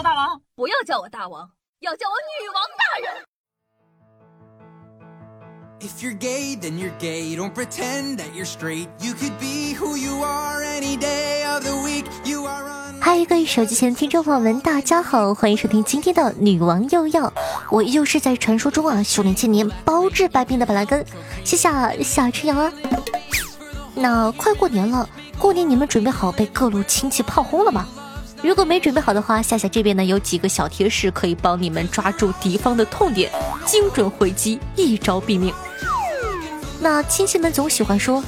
我大王，不要叫我大王，要叫我女王大人。If you're gay, then you're gay. Don't pretend that you're straight. You could be who you are any day of the week. You are on. 嗨，各位手机前听众朋友们，大家好，欢迎收听今天的女王又要。我依旧是在传说中啊，修炼千年，包治百病的板蓝根。谢谢夏春阳啊。那快过年了，过年你们准备好被各路亲戚炮轰了吗？如果没准备好的话，夏夏这边呢有几个小贴士可以帮你们抓住敌方的痛点，精准回击，一招毙命。那亲戚们总喜欢说：“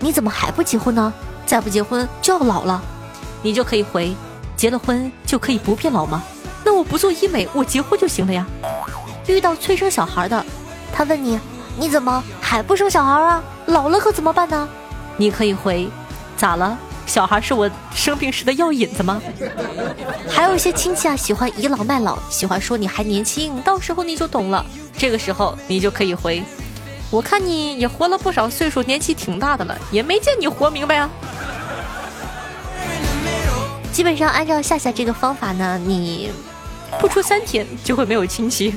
你怎么还不结婚呢？再不结婚就要老了。”你就可以回：“结了婚就可以不变老吗？那我不做医美，我结婚就行了呀。”遇到催生小孩的，他问你：“你怎么还不生小孩啊？老了可怎么办呢？”你可以回：“咋了？小孩是我生病时的药引子吗？”还有一些亲戚啊，喜欢倚老卖老，喜欢说你还年轻，到时候你就懂了。这个时候你就可以回。我看你也活了不少岁数，年纪挺大的了，也没见你活明白啊。基本上按照夏夏这个方法呢，你不出三天就会没有亲戚。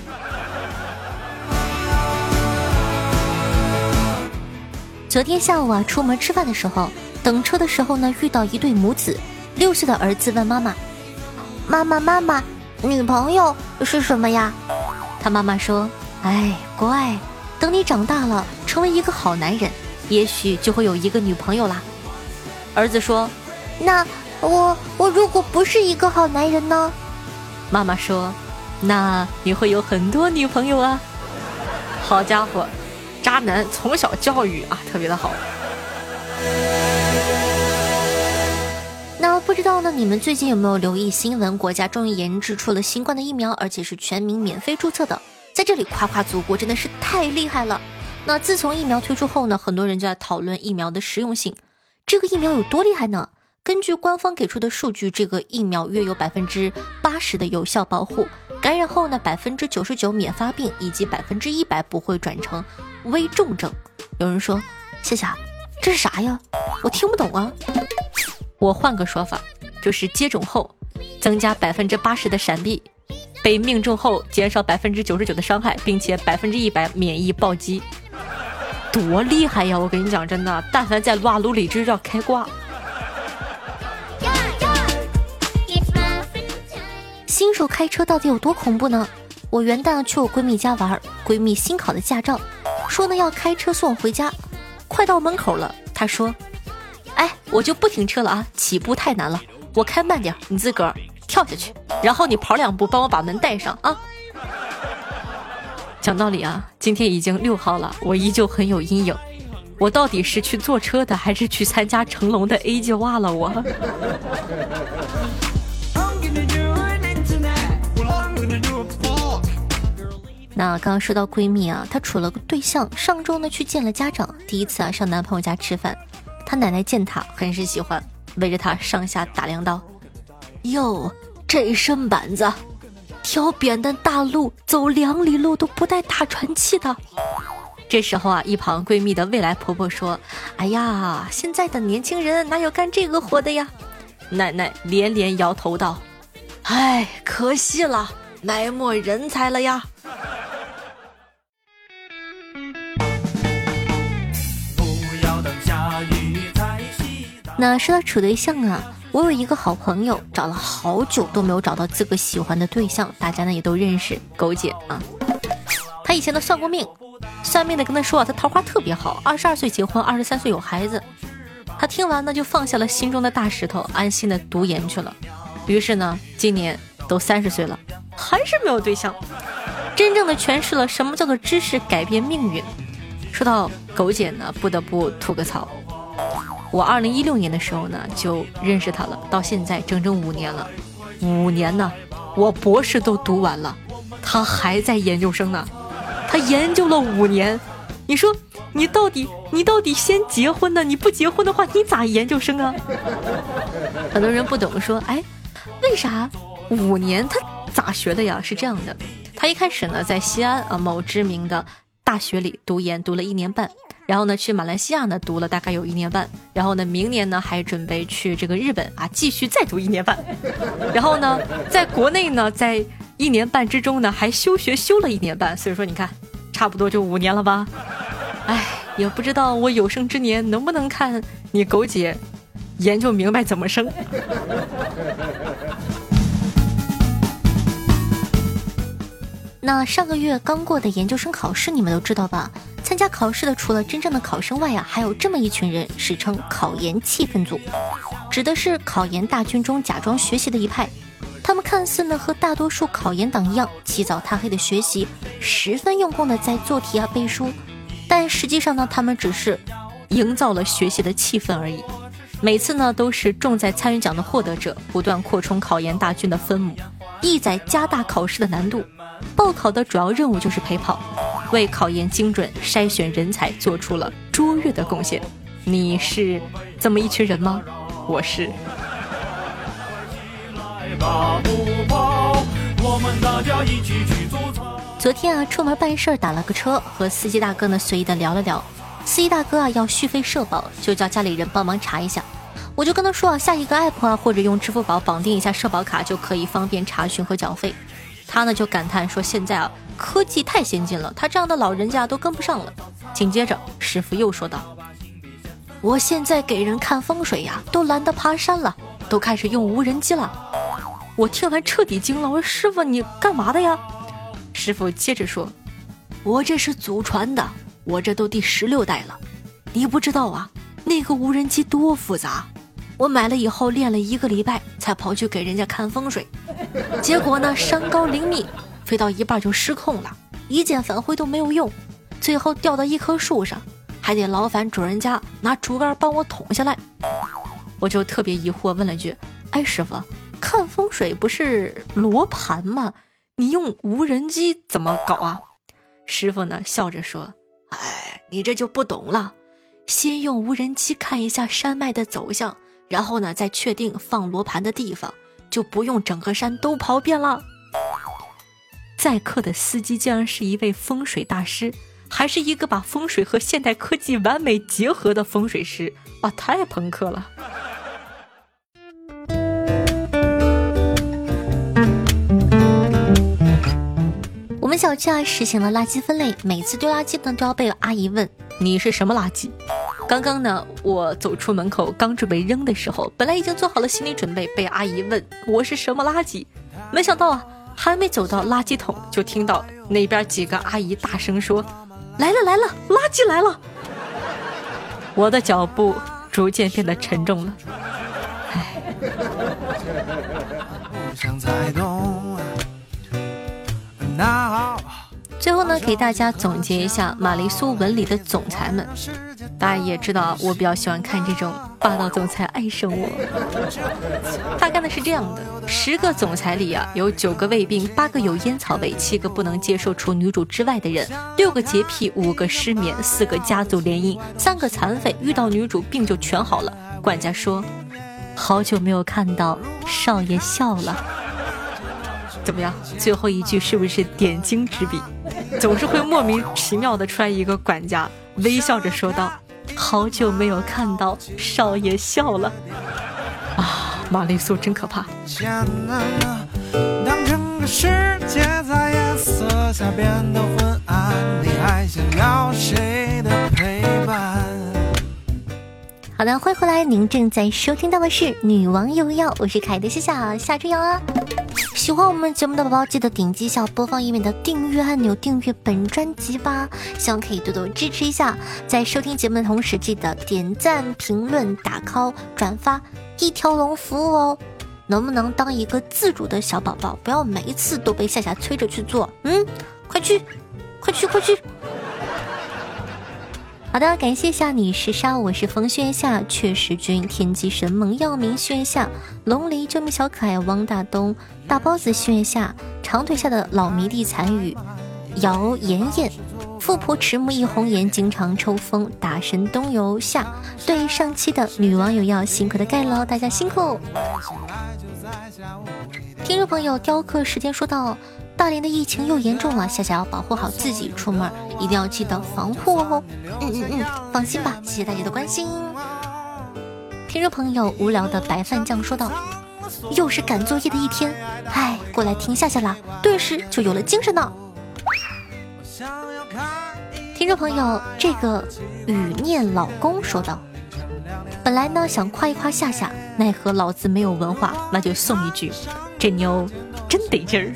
昨天下午啊，出门吃饭的时候，等车的时候呢，遇到一对母子，六岁的儿子问妈妈：“妈妈妈妈，女朋友是什么呀？”他妈妈说：“哎，乖。”等你长大了，成为一个好男人，也许就会有一个女朋友啦。儿子说：“那我我如果不是一个好男人呢？”妈妈说：“那你会有很多女朋友啊。”好家伙，渣男从小教育啊，特别的好。那不知道呢，你们最近有没有留意新闻？国家终于研制出了新冠的疫苗，而且是全民免费注册的。在这里夸夸祖国真的是太厉害了。那自从疫苗推出后呢，很多人就在讨论疫苗的实用性。这个疫苗有多厉害呢？根据官方给出的数据，这个疫苗约有百分之八十的有效保护，感染后呢，百分之九十九免发病，以及百分之一百不会转成危重症。有人说：“夏夏，这是啥呀？我听不懂啊。”我换个说法，就是接种后增加百分之八十的闪避。被命中后减少百分之九十九的伤害，并且百分之一百免疫暴击，多厉害呀！我跟你讲，真的，但凡在撸啊撸里，就要开挂。新手开车到底有多恐怖呢？我元旦去我闺蜜家玩，闺蜜新考的驾照，说呢要开车送我回家。快到门口了，她说：“哎，我就不停车了啊，起步太难了，我开慢点，你自个儿。”跳下去，然后你跑两步，帮我把门带上啊！讲道理啊，今天已经六号了，我依旧很有阴影。我到底是去坐车的，还是去参加成龙的 A 计划了？我。那刚刚说到闺蜜啊，她处了个对象，上周呢去见了家长，第一次啊上男朋友家吃饭，他奶奶见他很是喜欢，围着他上下打量道。哟，这身板子，挑扁担大路走两里路都不带打喘气的。这时候啊，一旁闺蜜的未来婆婆说：“哎呀，现在的年轻人哪有干这个活的呀？”奶奶连连摇头道：“哎，可惜了，埋没人才了呀。”那说到处对象啊。我有一个好朋友，找了好久都没有找到自个喜欢的对象，大家呢也都认识，狗姐啊。他以前呢算过命，算命的跟他说啊，他桃花特别好，二十二岁结婚，二十三岁有孩子。他听完呢，就放下了心中的大石头，安心的读研去了。于是呢，今年都三十岁了，还是没有对象，真正的诠释了什么叫做知识改变命运。说到狗姐呢，不得不吐个槽。我二零一六年的时候呢，就认识他了，到现在整整五年了，五年呢，我博士都读完了，他还在研究生呢，他研究了五年，你说你到底你到底先结婚呢？你不结婚的话，你咋研究生啊？很多人不懂，说哎，为啥五年他咋学的呀？是这样的，他一开始呢在西安啊某知名的大学里读研，读了一年半。然后呢去马来西亚呢读了大概有一年半，然后呢明年呢还准备去这个日本啊继续再读一年半，然后呢在国内呢在一年半之中呢还休学休了一年半，所以说你看差不多就五年了吧，哎也不知道我有生之年能不能看你狗姐研究明白怎么生。那上个月刚过的研究生考试，你们都知道吧？参加考试的除了真正的考生外啊，还有这么一群人，史称“考研气氛组”，指的是考研大军中假装学习的一派。他们看似呢和大多数考研党一样，起早贪黑的学习，十分用功的在做题啊背书，但实际上呢，他们只是营造了学习的气氛而已。每次呢都是重在参与奖的获得者，不断扩充考研大军的分母，意在加大考试的难度。报考的主要任务就是陪跑，为考研精准筛选人才做出了卓越的贡献。你是这么一群人吗？我是。昨天啊，出门办事儿打了个车，和司机大哥呢随意的聊了聊。司机大哥啊要续费社保，就叫家里人帮忙查一下。我就跟他说啊，下一个 app 啊，或者用支付宝绑定一下社保卡，就可以方便查询和缴费。他呢就感叹说：“现在啊，科技太先进了，他这样的老人家都跟不上了。”紧接着，师傅又说道：“我现在给人看风水呀，都懒得爬山了，都开始用无人机了。”我听完彻底惊了，我说：“师傅，你干嘛的呀？”师傅接着说：“我这是祖传的，我这都第十六代了。你不知道啊，那个无人机多复杂。”我买了以后练了一个礼拜，才跑去给人家看风水，结果呢，山高林密，飞到一半就失控了，一键返回都没有用，最后掉到一棵树上，还得劳烦主人家拿竹竿帮我捅下来。我就特别疑惑，问了句：“哎，师傅，看风水不是罗盘吗？你用无人机怎么搞啊？”师傅呢笑着说：“哎，你这就不懂了，先用无人机看一下山脉的走向。”然后呢，再确定放罗盘的地方，就不用整个山都跑遍了。载客的司机竟然是一位风水大师，还是一个把风水和现代科技完美结合的风水师，哇，太朋克了！我们小区啊实行了垃圾分类，每次丢垃圾呢都要被阿姨问你是什么垃圾。刚刚呢，我走出门口，刚准备扔的时候，本来已经做好了心理准备，被阿姨问我是什么垃圾，没想到啊，还没走到垃圾桶，就听到那边几个阿姨大声说：“来了来了，垃圾来了！”我的脚步逐渐变得沉重了，唉。最后呢，给大家总结一下玛丽苏文里的总裁们。大家也知道，我比较喜欢看这种霸道总裁爱上我。他干的是这样的：十个总裁里啊，有九个胃病，八个有烟草味，七个不能接受除女主之外的人，六个洁癖，五个失眠，四个家族联姻，三个残废，遇到女主病就全好了。管家说：“好久没有看到少爷笑了。”怎么样？最后一句是不是点睛之笔？总是会莫名其妙的出来一个管家，微笑着说道：“好久没有看到少爷笑了。”啊，玛丽苏真可怕。当整个世界在夜色下变得昏暗，你还想要谁的陪伴？好的，欢迎回来，您正在收听到的是《女王又要》，我是凯的夏夏夏春瑶啊。喜欢我们节目的宝宝，记得点击一下播放页面的订阅按钮，订阅本专辑吧。希望可以多多支持一下，在收听节目的同时，记得点赞、评论、打 call、转发，一条龙服务哦。能不能当一个自主的小宝宝，不要每一次都被夏夏催着去做？嗯，快去，快去，快去。好的，感谢下你是沙，我是风轩下确实君天机神猛耀明轩下龙离救命小可爱汪大东大包子轩下长腿下的老迷弟残雨姚妍妍富婆迟暮一红颜经常抽风大神东游下对上期的女网友要辛苦的盖了，大家辛苦。听众朋友雕刻时间说道。大连的疫情又严重了，夏夏要保护好自己，出门一定要记得防护哦。嗯嗯嗯，放心吧，谢谢大家的关心。听众朋友，无聊的白饭酱说道：“又是赶作业的一天，哎，过来听夏夏啦，顿时就有了精神呢。”听众朋友，这个雨念老公说道：“本来呢想夸一夸夏夏，奈何老子没有文化，那就送一句，这妞真得劲儿。”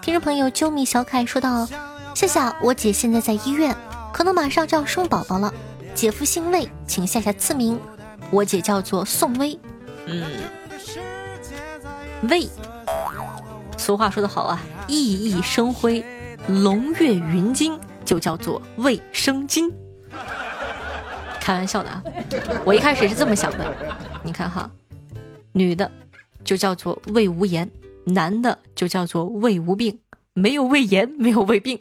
听众朋友，啾咪小凯说道：“夏夏，我姐现在在医院，可能马上就要生宝宝了。姐夫姓魏，请夏夏赐名。我姐叫做宋薇。嗯，魏。俗话说得好啊，熠熠生辉，龙跃云津，就叫做卫生巾。开玩笑的啊，我一开始是这么想的。你看哈，女的就叫做胃无炎，男的就叫做胃无病，没有胃炎，没有胃病。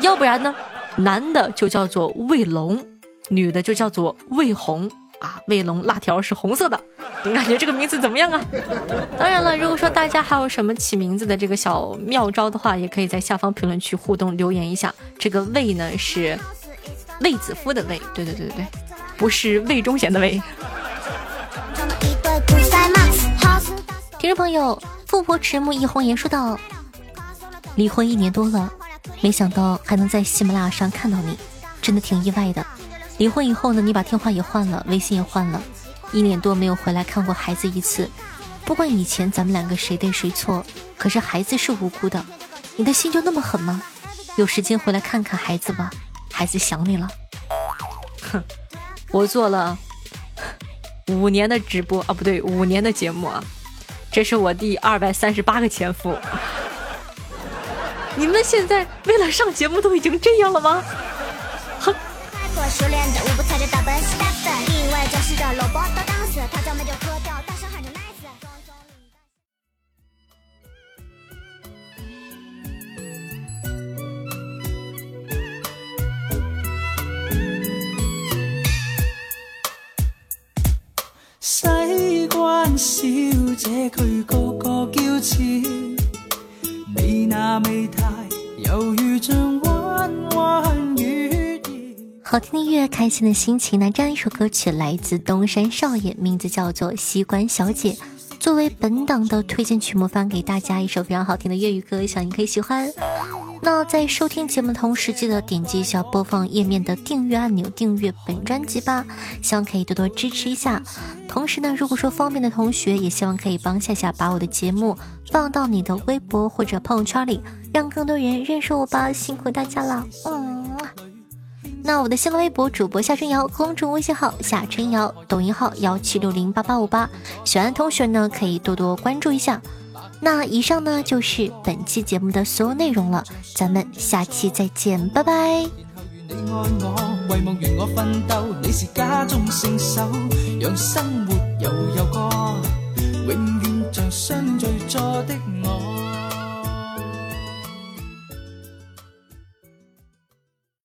要不然呢，男的就叫做胃龙，女的就叫做胃红。啊，卫龙辣条是红色的，你感觉这个名字怎么样啊？当然了，如果说大家还有什么起名字的这个小妙招的话，也可以在下方评论区互动留言一下。这个魏呢是卫子夫的魏，对对对对对，不是魏忠贤的魏。听众朋友，富婆迟暮一红颜说道：离婚一年多了，没想到还能在喜马拉雅上看到你，真的挺意外的。离婚以后呢，你把电话也换了，微信也换了，一年多没有回来看过孩子一次。不管以前咱们两个谁对谁错，可是孩子是无辜的，你的心就那么狠吗？有时间回来看看孩子吧，孩子想你了。哼，我做了五年的直播啊，不对，五年的节目啊，这是我第二百三十八个前夫。你们现在为了上节目都已经这样了吗？哼。熟练的好听的音乐，开心的心情。那这样一首歌曲来自东山少爷，名字叫做《西关小姐》，作为本档的推荐曲目，放给大家一首非常好听的粤语歌，希望你可以喜欢。那在收听节目的同时，记得点击一下播放页面的订阅按钮，订阅本专辑吧。希望可以多多支持一下。同时呢，如果说方便的同学，也希望可以帮夏夏把我的节目放到你的微博或者朋友圈里，让更多人认识我吧。辛苦大家了，嗯。那我的新浪微博主播夏春瑶，公众微信号夏春瑶，抖音号幺七六零八八五八，喜欢的同学呢可以多多关注一下。那以上呢就是本期节目的所有内容了，咱们下期再见，拜拜。永远像相对的我。